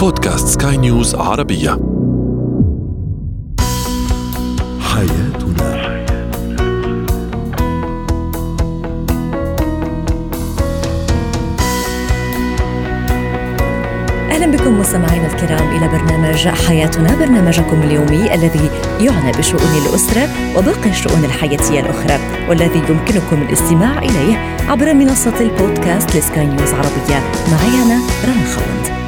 بودكاست سكاي نيوز عربية. حياتنا. أهلا بكم مستمعينا الكرام إلى برنامج حياتنا برنامجكم اليومي الذي يعنى بشؤون الأسرة وباقي الشؤون الحياتية الأخرى والذي يمكنكم الاستماع إليه عبر منصة البودكاست لسكاي نيوز عربية. معي أنا رنا خوند.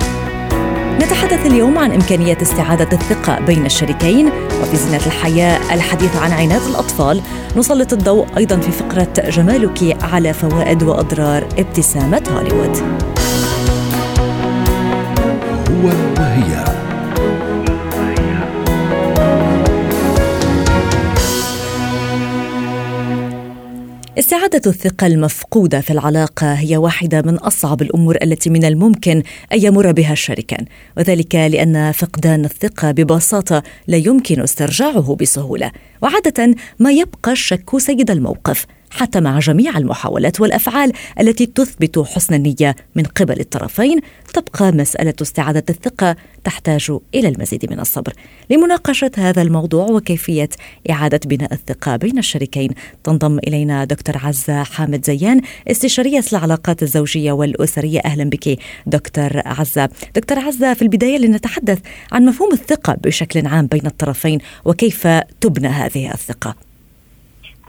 نتحدث اليوم عن إمكانية استعادة الثقة بين الشريكين. وفي زينة الحياة الحديث عن عناد الأطفال نسلط الضوء أيضا في فقرة جمالك على فوائد وأضرار ابتسامة هوليوود. هو وهي استعادة الثقة المفقودة في العلاقة هي واحدة من أصعب الأمور التي من الممكن أن يمر بها الشريكان وذلك لأن فقدان الثقة ببساطة لا يمكن استرجاعه بسهولة وعادة ما يبقى الشك سيد الموقف. حتى مع جميع المحاولات والأفعال التي تثبت حسن النية من قبل الطرفين تبقى مسألة استعادة الثقة تحتاج إلى المزيد من الصبر. لمناقشة هذا الموضوع وكيفية إعادة بناء الثقة بين الشريكين تنضم إلينا دكتور عزة حامد زيان استشارية العلاقات الزوجية والأسرية. أهلا بك دكتور عزة. دكتور عزة في البداية لنتحدث عن مفهوم الثقة بشكل عام بين الطرفين وكيف تبنى هذه الثقة؟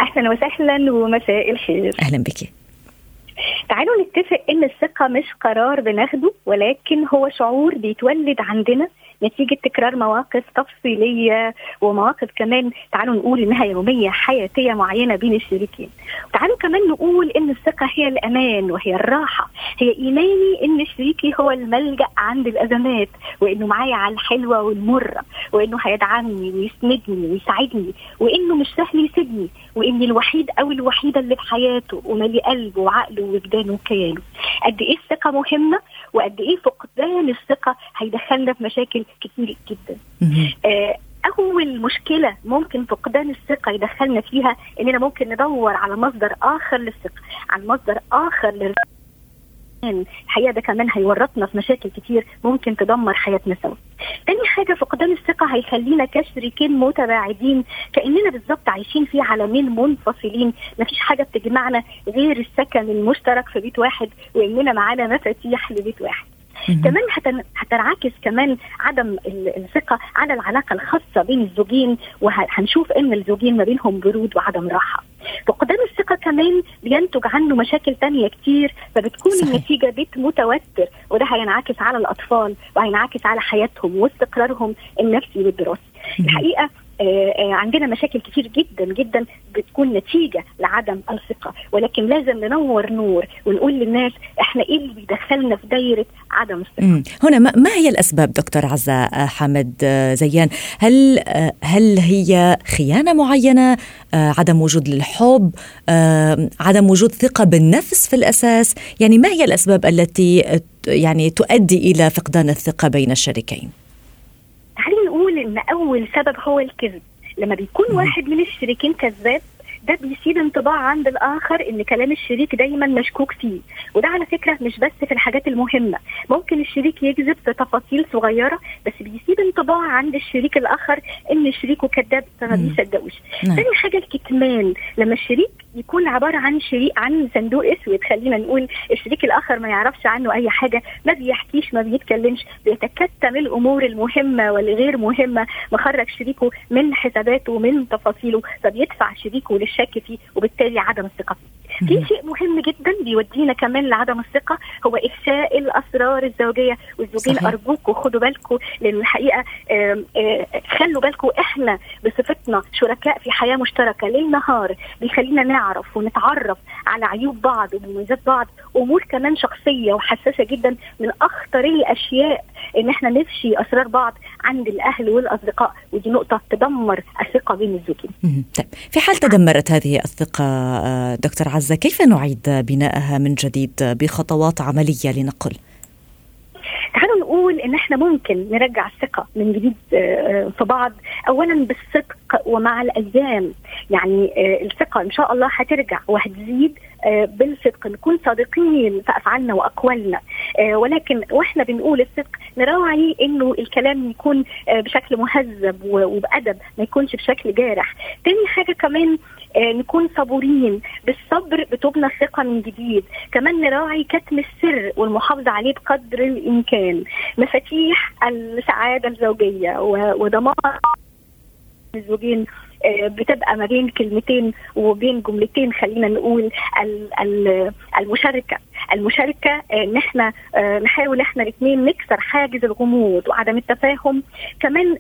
أهلا وسهلا ومساء الخير. أهلا بك. تعالوا نتفق إن الثقة مش قرار بناخده ولكن هو شعور بيتولد عندنا نتيجة تكرار مواقف تفصيلية ومواقف كمان تعالوا نقول إنها يومية حياتية معينة بين الشريكين. تعالوا كمان نقول إن الثقة هي الأمان وهي الراحة. هي إيماني إن شريكي هو الملجأ عند الأزمات وإنه معايا على الحلوة والمرة وإنه هيدعمني ويسندني ويساعدني وإنه مش سهل يسيبني وإني الوحيد أو الوحيدة اللي في حياته ومالي قلبه وعقله ووجدانه وكيانه. قد إيه الثقة مهمة؟ وقد إيه فقدان الثقة هيدخلنا في مشاكل كتير جدا. آه أول مشكلة ممكن فقدان الثقة يدخلنا فيها إننا ممكن ندور على مصدر آخر للثقة على مصدر آخر لل الحقيقة ده كمان هيورطنا في مشاكل كتير ممكن تدمر حياتنا سوا. تاني حاجة فقدان الثقة هيخلينا كشريكين متباعدين كأننا بالظبط عايشين في عالمين منفصلين مفيش حاجة بتجمعنا غير السكن المشترك في بيت واحد وإننا معانا مفاتيح لبيت واحد. كمان هتن... هتنعكس كمان عدم الثقة على العلاقة الخاصة بين الزوجين وهنشوف إن الزوجين ما بينهم برود وعدم راحة. فقدان الثقة كمان بينتج عنه مشاكل تانية كتير فبتكون صحيح. النتيجة بيت متوتر وده هينعكس على الأطفال وهينعكس على حياتهم واستقرارهم النفسي والدراسي. الحقيقة آه عندنا مشاكل كتير جدا جدا بتكون نتيجة لعدم الثقة. ولكن لازم ننور نور ونقول للناس إحنا إيه اللي بيدخلنا في دايرة عدم الثقة. هنا ما هي الأسباب دكتور عزة حامد زيان؟ هل هل هي خيانة معينة عدم وجود للحب عدم وجود ثقة بالنفس في الأساس؟ يعني ما هي الأسباب التي يعني تؤدي إلى فقدان الثقة بين الشريكين؟ إن أول سبب هو الكذب. لما بيكون واحد من الشريكين كذاب ده بيسيب انطباع عند الآخر إن كلام الشريك دايما مشكوك فيه. وده على فكرة مش بس في الحاجات المهمة. ممكن الشريك يكذب في تفاصيل صغيرة بس بيسيب انطباع عند الشريك الآخر إن شريكه كذاب فما بيصدقوش. تاني حاجة الكتمان. لما الشريك يكون عبارة عن شريك عن صندوق أسود خلينا نقول الشريك الآخر ما يعرفش عنه أي حاجة ما بيحكيش ما بيتكلمش بيتكتم الأمور المهمة والغير مهمة مخرج شريكه من حساباته ومن تفاصيله فبيدفع شريكه للشك فيه وبالتالي عدم الثقة فيه. في شيء مهم جدا بيودينا كمان لعدم الثقة هو افشاء الأسرار الزوجية والزوجين. ارجوكم خدوا بالكم لأن الحقيقة خلوا بالكم إحنا بصفتنا شركاء في حياة مشتركة ليل نهار بيخلينا نعرف ونتعرف على عيوب بعض ومميزات بعض أمور كمان شخصية وحساسة جدا من أخطر الأشياء إن إحنا نفشي أسرار بعض عند الأهل والأصدقاء ودي نقطة تدمر الثقة بين الزوجين. طيب في حال تدمرت هذه الثقة دكتور عزه كيف نعيد بناءها من جديد بخطوات عملية لنقل؟ تعالوا نقول إن إحنا ممكن نرجع الثقة من جديد في بعض. اولا بالصدق ومع الألزام. يعني الثقة إن شاء الله هترجع وهتزيد بالصدق. نكون صادقين في أفعالنا وأقوالنا. ولكن وإحنا بنقول الصدق نراعي إنه الكلام يكون بشكل مهذب وبأدب ما يكونش بشكل جارح. تاني حاجة كمان نكون صبورين. بالصبر بتبنى الثقه من جديد. كمان نراعي كتم السر والمحافظة عليه بقدر الإمكان. مفاتيح السعادة الزوجية وضمان الزوجين بتبقى ما بين كلمتين وبين جملتين خلينا نقول المشاركة. المشاركة إن إحنا نحاول إحنا الاثنين نكسر حاجز الغموض وعدم التفاهم. كمان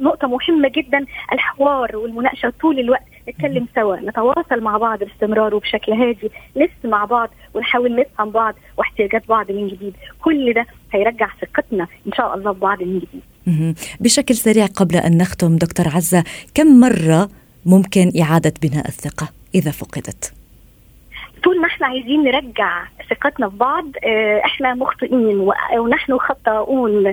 نقطة مهمة جدا الحوار والمناقشة طول الوقت. نتكلم سوا نتواصل مع بعض باستمرار وبشكل هادي نسمع بعض ونحاول نفهم بعض واحتياجات بعض من جديد. كل ده هيرجع ثقتنا إن شاء الله ببعض من جديد. بشكل سريع قبل أن نختم دكتور عزة كم مرة ممكن إعادة بناء الثقة إذا فقدت؟ طول ما إحنا عايزين نرجع ثقتنا في بعض إحنا مخطئين ونحن خطاؤون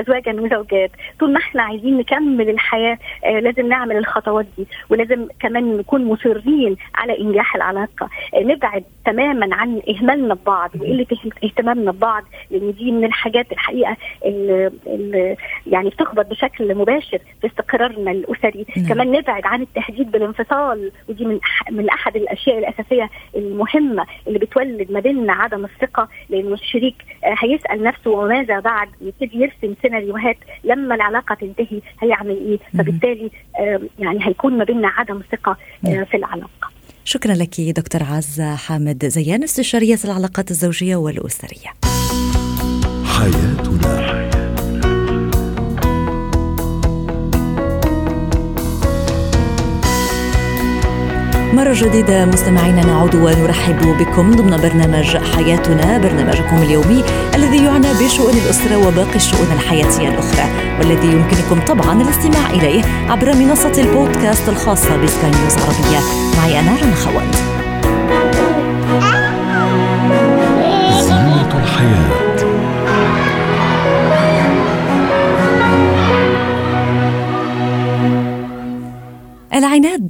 ازواجا وزوجات. طول ما إحنا عايزين نكمل الحياة لازم نعمل الخطوات دي. ولازم كمان نكون مصرين على إنجاح العلاقة. نبعد تماما عن إهمالنا ببعض وقلة اهتمامنا ببعض لأن دي من الحاجات الحقيقة اللي, اللي يعني بتخبط بشكل مباشر في استقرارنا الأسري. نعم. كمان نبعد عن التهديد بالانفصال ودي من من أحد الأشياء الأساسية المهمة اللي بتولد ما بيننا عدم الثقة لأنه الشريك هيسأل نفسه وماذا بعد؟ يبتدي يرسم سيناريوهات لما العلاقة تنتهي هيعمل إيه؟ فبالتالي يعني هيكون ما بيننا عدم ثقة في العلاقة. شكرا لك دكتور عزة حامد زيان استشارية العلاقات الزوجية والأسرية. حياتنا. مرة جديدة مستمعينا نعود ونرحب بكم ضمن برنامج حياتنا برنامجكم اليومي الذي يعنى بشؤون الأسرة وباقي الشؤون الحياتية الأخرى والذي يمكنكم طبعا الاستماع إليه عبر منصة البودكاست الخاصة بسكاي نيوز عربية. معي أنا رنا خوند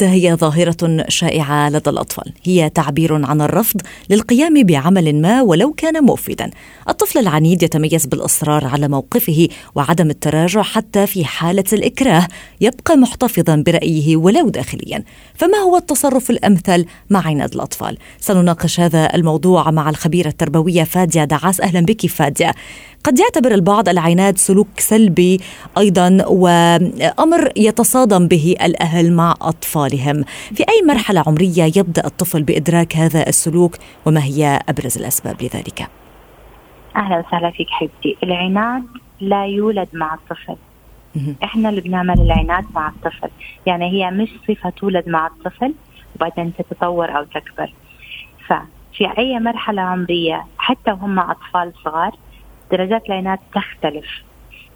هي ظاهرة شائعة لدى الأطفال، هي تعبير عن الرفض للقيام بعمل ما ولو كان مفيدا. الطفل العنيد يتميز بالإصرار على موقفه وعدم التراجع حتى في حالة الإكراه، يبقى محتفظا برأيه ولو داخليا. فما هو التصرف الأمثل مع عناد الأطفال؟ سنناقش هذا الموضوع مع الخبيرة التربوية فادية دعاس، أهلا بك فادية. قد يعتبر البعض العناد سلوك سلبي أيضا وأمر يتصادم به الأهل مع أطفالهم. في أي مرحلة عمرية يبدأ الطفل بإدراك هذا السلوك؟ وما هي أبرز الأسباب لذلك؟ أهلا وسهلا فيك حبيبتي. العناد لا يولد مع الطفل. إحنا اللي بنعمل العناد مع الطفل. يعني هي مش صفة تولد مع الطفل وبعدين تتطور أو تكبر. ففي أي مرحلة عمرية حتى وهم أطفال صغار درجات العناد تختلف.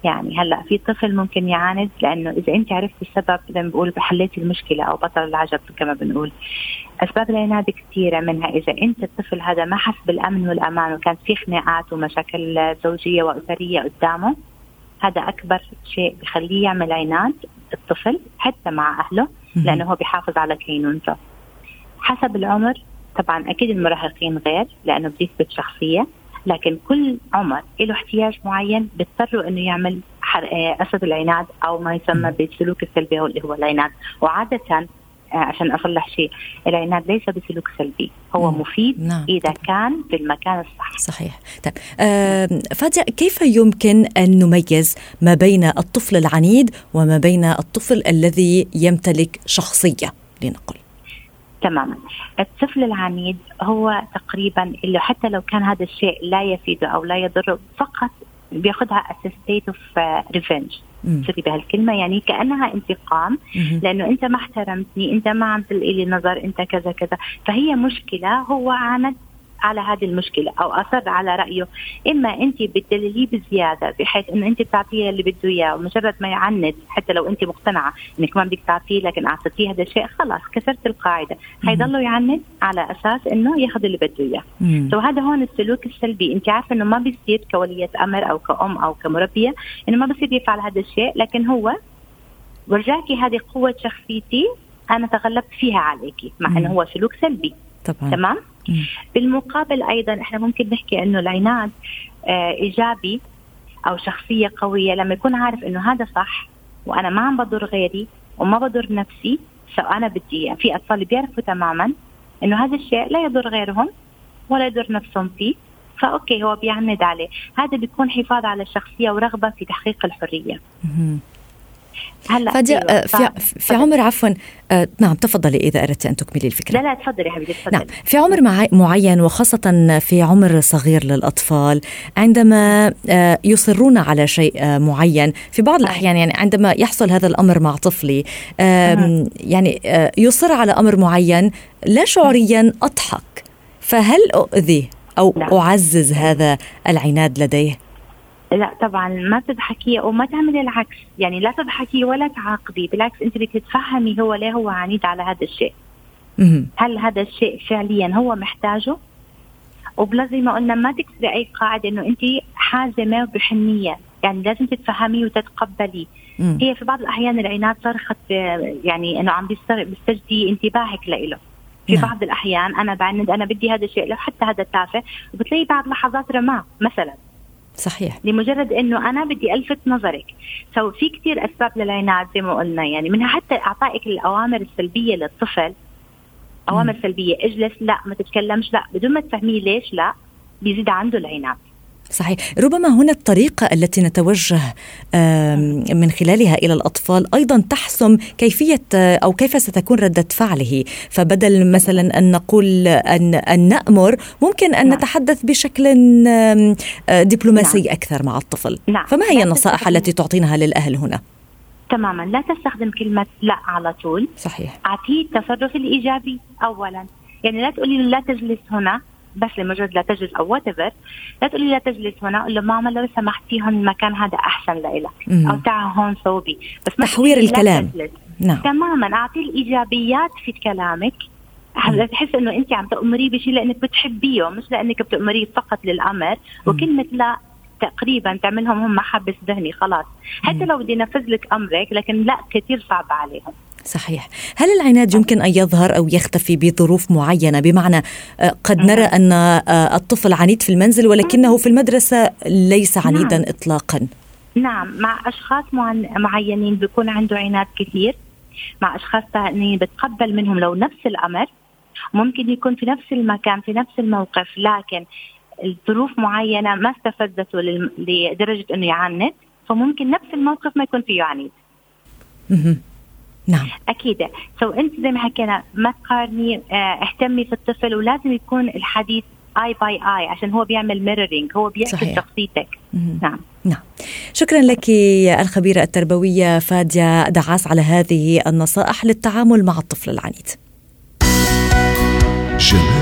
يعني هلأ في طفل ممكن يعاند لأنه إذا أنت عرفتي السبب زي ما بقول حليتي المشكلة أو بطل العجب كما بنقول. أسباب العناد كثيره منها إذا أنت الطفل هذا ما حس بالأمن والأمان وكانت في خناقات ومشاكل زوجية وأسرية قدامه هذا أكبر شيء بخليه يعمل عناد الطفل حتى مع أهله لأنه هو بيحافظ على كينونته حسب العمر طبعا أكيد المراهقين غير لأنه بيثبت شخصية. لكن كل عمر له احتياج معين بيضطروا إنه يعمل قصد العناد أو ما يسمى بالسلوك السلبي اللي هو العناد. وعادة عشان أصلح شيء العناد ليس بسلوك سلبي هو مم. مفيد نعم. إذا كان في المكان الصح. صحيح. طيب آه فادية كيف يمكن أن نميز ما بين الطفل العنيد وما بين الطفل الذي يمتلك شخصية؟ لنقل. تماما. الطفل العنيد هو تقريبا اللي حتى لو كان هذا الشيء لا يفيده أو لا يضره فقط بيأخذها as a state of uh, revenge. سوري بهالكلمة؟ يعني كأنها انتقام. لأنه أنت ما احترمتني أنت ما عم تلقي لي نظر أنت كذا كذا. فهي مشكلة هو عاند على هذه المشكلة أو اصر على رأيه. إما أنت بتدلليه بزيادة بحيث إنه أنت بتعطيه اللي بده إياه ومجرد ما يعند حتى لو أنت مقتنعة إنك ما بدك تعطيه لكن أعطيتيه هذا الشيء خلاص كسرت القاعدة. حيضلوا يعند على أساس إنه ياخذ اللي بده إياه. سو هذا هون السلوك السلبي. أنت عارفة إنه ما بيصير كولية أمر أو كأم أو كمربية إنه ما بصير يفعل هذا الشيء لكن هو ورجاكي هذه قوة شخصيتي أنا تغلبت فيها عليكي مع إنه هو سلوك سلبي. طبعا. تمام. بالمقابل أيضا إحنا ممكن نحكي إنه العناد آه إيجابي أو شخصية قوية لما يكون عارف إنه هذا صح وأنا ما عم بضر غيري وما بضر نفسي فانا بدي. في أطفال بيعرفوا تماما إنه هذا الشيء لا يضر غيرهم ولا يضر نفسهم فيه فأوكي هو بيعند عليه هذا بيكون حفاظ على الشخصية ورغبة في تحقيق الحرية. هلأ فادية أيوة. آه، في في عمر عفوا آه، نعم تفضلي إذا أردت أن تكملي الفكرة. لا لا تفضلي حبيبتي تفضلي. نعم في عمر مع- معين وخاصة في عمر صغير للأطفال عندما آه، يصرون على شيء آه، معين في بعض الأحيان يعني عندما يحصل هذا الأمر مع طفلي يعني آه، يصر على أمر معين لا شعوريا أضحك فهل أؤذي أو لا. أعزز هذا العناد لديه؟ لا طبعا ما تضحكي وما تعملي العكس. يعني لا تضحكي ولا تعاقبي. بالعكس أنت بدك تتفهمي هو ليه هو عنيد على هذا الشيء. هل هذا الشيء فعليا هو محتاجه؟ وبلا زي ما قلنا ما تكسري أي قاعدة إنه أنت حازمة وبحنية. يعني لازم تتفهمي وتتقبلي. مم. هي في بعض الأحيان العناد صرخت يعني إنه عم بيستجدي انتباهك لإله. في نعم. بعض الأحيان أنا بعند أنا بدي هذا الشيء لو حتى هذا تافه وبتلاقي بعد لحظات رماه مثلا. صحيح. لمجرد إنه أنا بدي ألفت نظرك. سو في كثير أسباب للعناد زي ما قلنا. يعني منها حتى أعطائك الأوامر السلبية للطفل. أوامر سلبية. اجلس. لا ما تتكلمش. لا بدون ما تفهميه ليش لا بيزيد عنده العناد. صحيح. ربما هنا الطريقة التي نتوجه من خلالها إلى الأطفال أيضا تحسم كيفية أو كيف ستكون ردة فعله. فبدل مثلا أن نقول أن, أن نأمر ممكن أن نعم. نتحدث بشكل دبلوماسي أكثر مع الطفل. نعم. فما هي النصائح التي تعطينها للأهل هنا؟ تماما. لا تستخدم كلمة لا على طول. صحيح. اعطيه التصرف الإيجابي اولا. يعني لا تقولي لا تجلس هنا. بس لمجرد لا تجلس أو وات لا تقولي لا تجلس هنا قول له ماما لو سمحتي هون المكان هذا أحسن لإلك. أو تعا هون صوبي. بس ما تحوير الكلام. نعم. تماما. اعطيه الإيجابيات في كلامك. تحس إنه أنت عم تأمريه بشيء لأنك بتحبيه مش لأنك بتأمريه فقط للأمر؟ وكلمة لا تقريبا تعملهم هم حبس ذهني خلاص. حتى لو بدي انفذ لك أمرك لكن لا كثير صعب عليهم. صحيح. هل العناد يمكن أن يظهر أو يختفي بظروف معينة؟ بمعنى آه، قد نرى أن آه، الطفل عنيد في المنزل ولكنه في المدرسة ليس عنيدا نعم. إطلاقا. نعم. مع أشخاص معن- معينين بيكون عنده عناد كثير. مع أشخاص ثانيين بتقبل منهم لو نفس الأمر. ممكن يكون في نفس المكان في نفس الموقف لكن الظروف معينة ما استفزته لدرجة إنه يعند فممكن نفس الموقف ما يكون فيه عنيد. نعم. أكيد. so أنت زي ما حكينا ما تقارني آه اهتمي في الطفل ولازم يكون الحديث eye by eye عشان هو بيعمل mirroring هو بيعكس. شخصيتك. نعم. نعم. شكرا لك الخبيرة التربوية فادية دعاس على هذه النصائح للتعامل مع الطفل العنيد. جمالك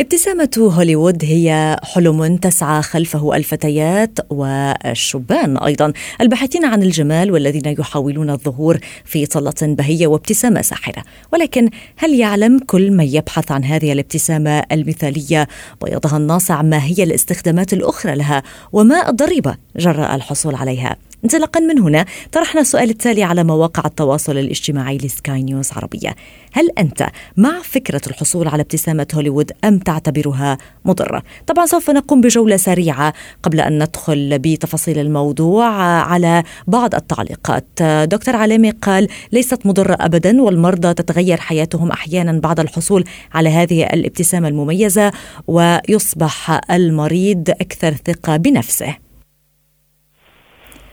ابتسامة هوليوود هي حلم تسعى خلفه الفتيات والشبان أيضا الباحثين عن الجمال والذين يحاولون الظهور في طلة بهية وابتسامة ساحرة. ولكن هل يعلم كل من يبحث عن هذه الابتسامة المثالية؟ بياضها الناصع ما هي الاستخدامات الأخرى لها؟ وما الضريبة؟ جراء الحصول عليها. انطلاقا من هنا طرحنا السؤال التالي على مواقع التواصل الاجتماعي لسكاي نيوز عربية. هل أنت مع فكرة الحصول على ابتسامة هوليوود أم تعتبرها مضرة؟ طبعا سوف نقوم بجولة سريعة قبل أن ندخل بتفاصيل الموضوع على بعض التعليقات. دكتور علامي قال ليست مضرة أبدا والمرضى تتغير حياتهم أحيانا بعد الحصول على هذه الابتسامة المميزة ويصبح المريض أكثر ثقة بنفسه.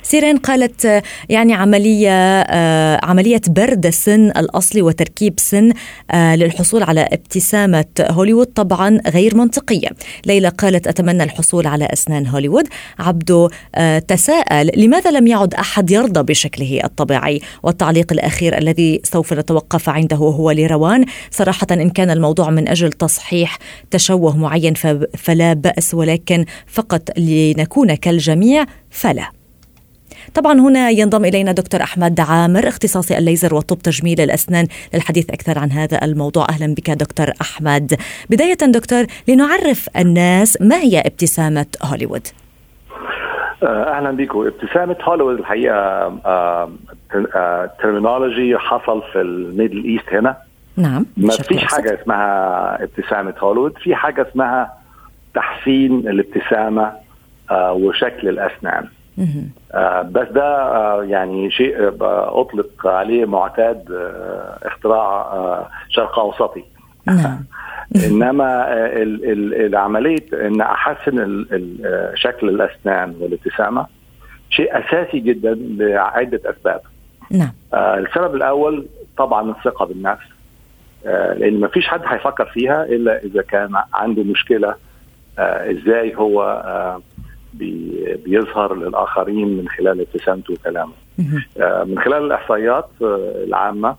سيرين قالت يعني عملية عملية برد السن الأصلي وتركيب سن للحصول على ابتسامة هوليوود طبعا غير منطقية. ليلى قالت أتمنى الحصول على أسنان هوليوود. عبدو تساءل لماذا لم يعد أحد يرضى بشكله الطبيعي؟ والتعليق الأخير الذي سوف نتوقف عنده هو لروان. صراحة إن كان الموضوع من أجل تصحيح تشوه معين فلا بأس ولكن فقط لنكون كالجميع فلا. طبعا هنا ينضم إلينا دكتور أحمد عامر اختصاصي الليزر وطب تجميل الأسنان للحديث أكثر عن هذا الموضوع. أهلا بك دكتور أحمد. بداية دكتور لنعرف الناس ما هي ابتسامة هوليوود. آه، أهلا بكم. ابتسامة هوليوود الحقيقة terminology آه، حصل في ال Middle East هنا. نعم ما فيش حاجة اسمها ابتسامة هوليوود في حاجة اسمها تحسين الابتسامة آه، وشكل الأسنان. آه بس ده آه يعني شيء آه أطلق عليه معتاد آه اختراع آه شرق أوسطي. نعم. إنما العملية إن أحسن شكل الأسنان والابتسامة شيء أساسي جدا لعدة أسباب. نعم. آه السبب الأول طبعا الثقة بالنفس. آه لأن ما فيش حد هيفكر فيها إلا إذا كان عنده مشكلة آه إزاي هو آه بيظهر للآخرين من خلال ابتسامته وكلامه. آه من خلال الإحصائيات آه العامة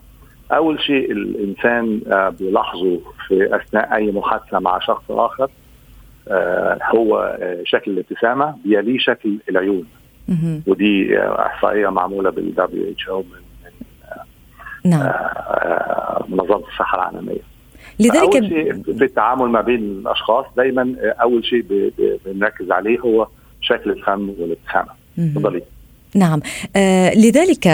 أول شيء الإنسان آه بيلاحظه في أثناء أي محادثة مع شخص آخر هو شكل الابتسامة بيليه شكل العيون. ودي إحصائية معمولة بال WHO من نعم منظمة الصحة العالمية. لذلك أول شيء في التعامل ما بين الأشخاص دايما أول شيء بنركز عليه هو شكل الفم والابتسامه تفضلي. نعم. آه لذلك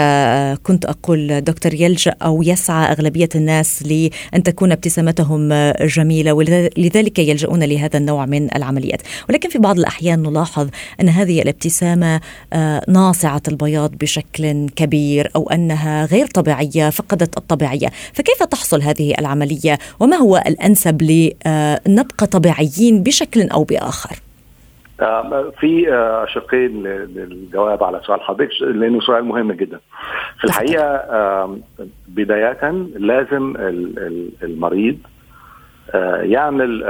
كنت أقول دكتور يلجأ أو يسعى أغلبية الناس لأن تكون ابتسامتهم جميلة ولذلك يلجؤون لهذا النوع من العمليات. ولكن في بعض الأحيان نلاحظ أن هذه الابتسامة آه ناصعة البياض بشكل كبير أو أنها غير طبيعية فقدت الطبيعية. فكيف تحصل هذه العملية؟ وما هو الأنسب لنبقى طبيعيين بشكل أو بآخر؟ في شقين للجواب على سؤال حضرتك لأنه سؤال مهم جدا. في الحقيقة بداية لازم المريض يعمل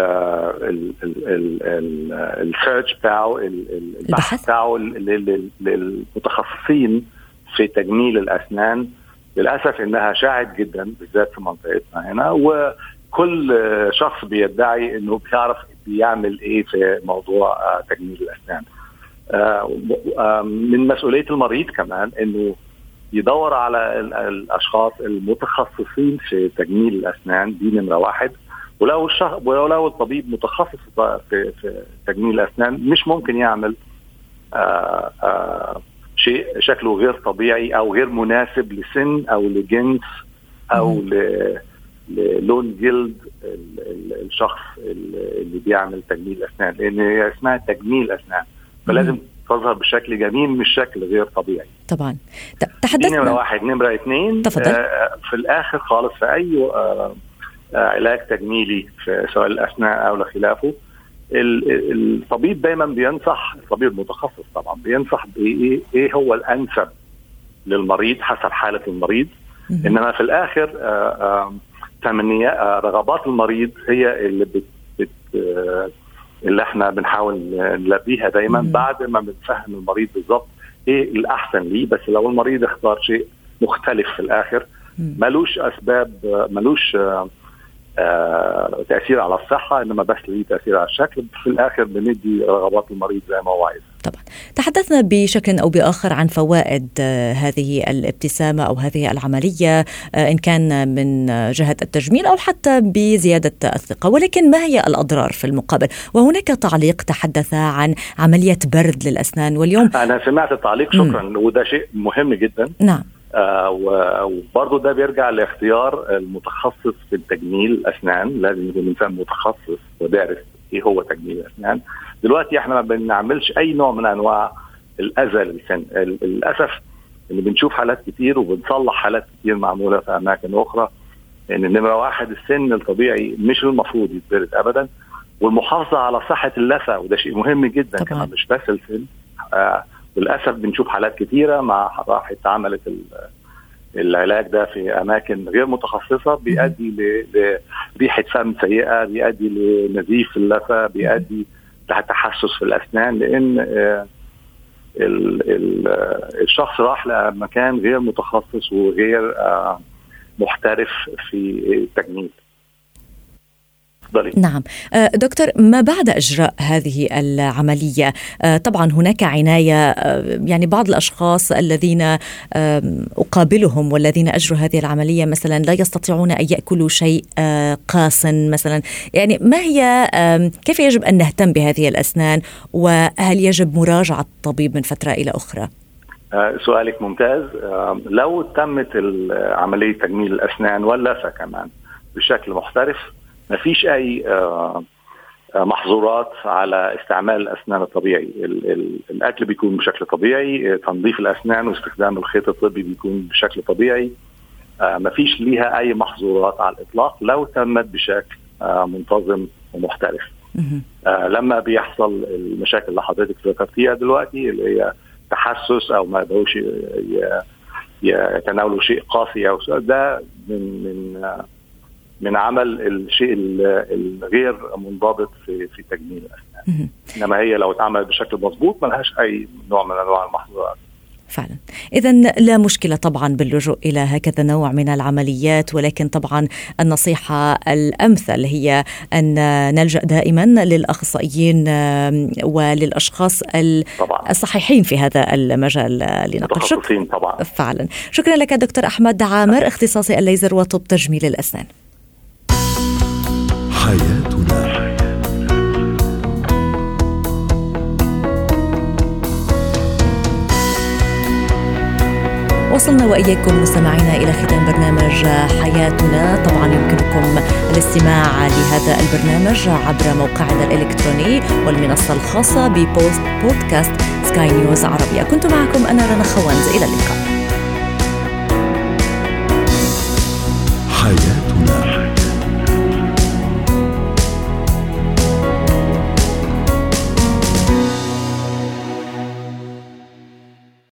السيرش بتاعه البحث بتاعه للمتخصصين في تجميل الأسنان للأسف إنها شاعت جدا بالذات في منطقتنا هنا وكل شخص بيدعي إنه بيعرف بيعمل إيه في موضوع تجميل الأسنان. من مسؤولية المريض كمان إنه يدور على الأشخاص المتخصصين في تجميل الأسنان دي نمرة واحد. ولو الشخ... ولو الطبيب متخصص في في تجميل الأسنان مش ممكن يعمل آآ آآ شيء شكله غير طبيعي أو غير مناسب لسن أو لجنس أو ل... للون جلد الشخص اللي بيعمل تجميل أسنان لأن هي اسمها تجميل أسنان. فلازم تظهر بشكل جميل مش شكل غير طبيعي. طبعا. تحدثنا نمره واحد نمرة اثنين تفضل. آه في الآخر خالص في أي آه آه علاج تجميلي في سواء الأسنان أو لخلافه الطبيب دايما بينصح الطبيب المتخصص طبعا بينصح بايه إيه هو الأنسب للمريض حسب حالة المريض. إنما في الآخر آه آه تمنيات رغبات المريض هي اللي بت, بت اللي إحنا بنحاول نلبيها دايما مم. بعد ما بنفهم المريض بالظبط إيه الأحسن ليه. بس لو المريض اختار شيء مختلف في الآخر ملوش أسباب ملوش آه تأثير على الصحة إنما بس ليه تأثير على الشكل. في الآخر بندي رغبات المريض زي ما هو عايز. طبعا تحدثنا بشكل أو بآخر عن فوائد هذه الابتسامة أو هذه العملية إن كان من جهة التجميل أو حتى بزيادة الثقة. ولكن ما هي الأضرار في المقابل؟ وهناك تعليق تحدث عن عملية برد للأسنان واليوم. أنا سمعت التعليق شكرا. م. وده شيء مهم جدا. نعم. آه وبرضه ده بيرجع لاختيار المتخصص في التجميل الأسنان. لازم يكون إنسان متخصص ودارس إيه هو تجميل الأسنان. دلوقتي إحنا ما بنعملش أي نوع من أنواع الاذى للسن للأسف إن بنشوف حالات كتير وبنصلح حالات كتير معمولة في أماكن أخرى إن نمره واحد السن الطبيعي مش المفروض يتبرد ابدا. والمحافظة على صحة اللثة وده شيء مهم جدا طبعا. كمان مش بس السن. آه للأسف بنشوف حالات كثيره مع راحت عملت العلاج ده في أماكن غير متخصصة بيؤدي لريحة فم سيئة بيؤدي لنزيف اللثة بيؤدي لتحسس في الأسنان لأن آه، الشخص راح لمكان غير متخصص وغير آه، محترف في التجميل تفضلي. نعم. آه، دكتور ما بعد إجراء هذه العملية؟ آه، طبعا هناك عناية آه، يعني بعض الأشخاص الذين أقابلهم والذين أجروا هذه العملية مثلا لا يستطيعون أن يأكلوا شيء قاسا مثلا. يعني ما هي كيف يجب أن نهتم بهذه الأسنان؟ وهل يجب مراجعة الطبيب من فترة إلى أخرى؟ سؤالك ممتاز. لو تمت عملية تجميل الأسنان واللثه كمان بشكل محترف ما فيش أي آه، آه، محظورات على استعمال الأسنان الطبيعي. الأكل بيكون بشكل طبيعي تنظيف الأسنان واستخدام الخيط الطبي بيكون بشكل طبيعي. آه، ما فيش ليها أي محظورات على الإطلاق لو تمت بشكل منتظم ومحترف. لما بيحصل المشاكل اللي حضرتك ذكرتيها دلوقتي اللي هي تحسس أو ما يقدروش يتناولوا شيء قاسي أو ده من من من عمل الشيء الغير منضبط في في تجميل الأسنان. إنما هي لو اتعملت بشكل مضبوط ما لهاش أي نوع من أنواع المحظورات. فعلا. اذا لا مشكلة طبعا باللجوء إلى هكذا نوع من العمليات ولكن طبعا النصيحة الأمثل هي أن نلجأ دائما للأخصائيين وللأشخاص. الصحيحين في هذا المجال لنقل شكرا. طبعا. فعلا. شكرا لك دكتور أحمد عامر اختصاصي الليزر وطب تجميل الأسنان. حياتنا. وصلنا وإياكم مستمعينا إلى ختام برنامج حياتنا. طبعا يمكنكم الاستماع لهذا البرنامج عبر موقعنا الإلكتروني والمنصة الخاصة ببوست بودكاست سكاي نيوز عربية. كنت معكم أنا رنا خوانز. إلى اللقاء. حياتنا.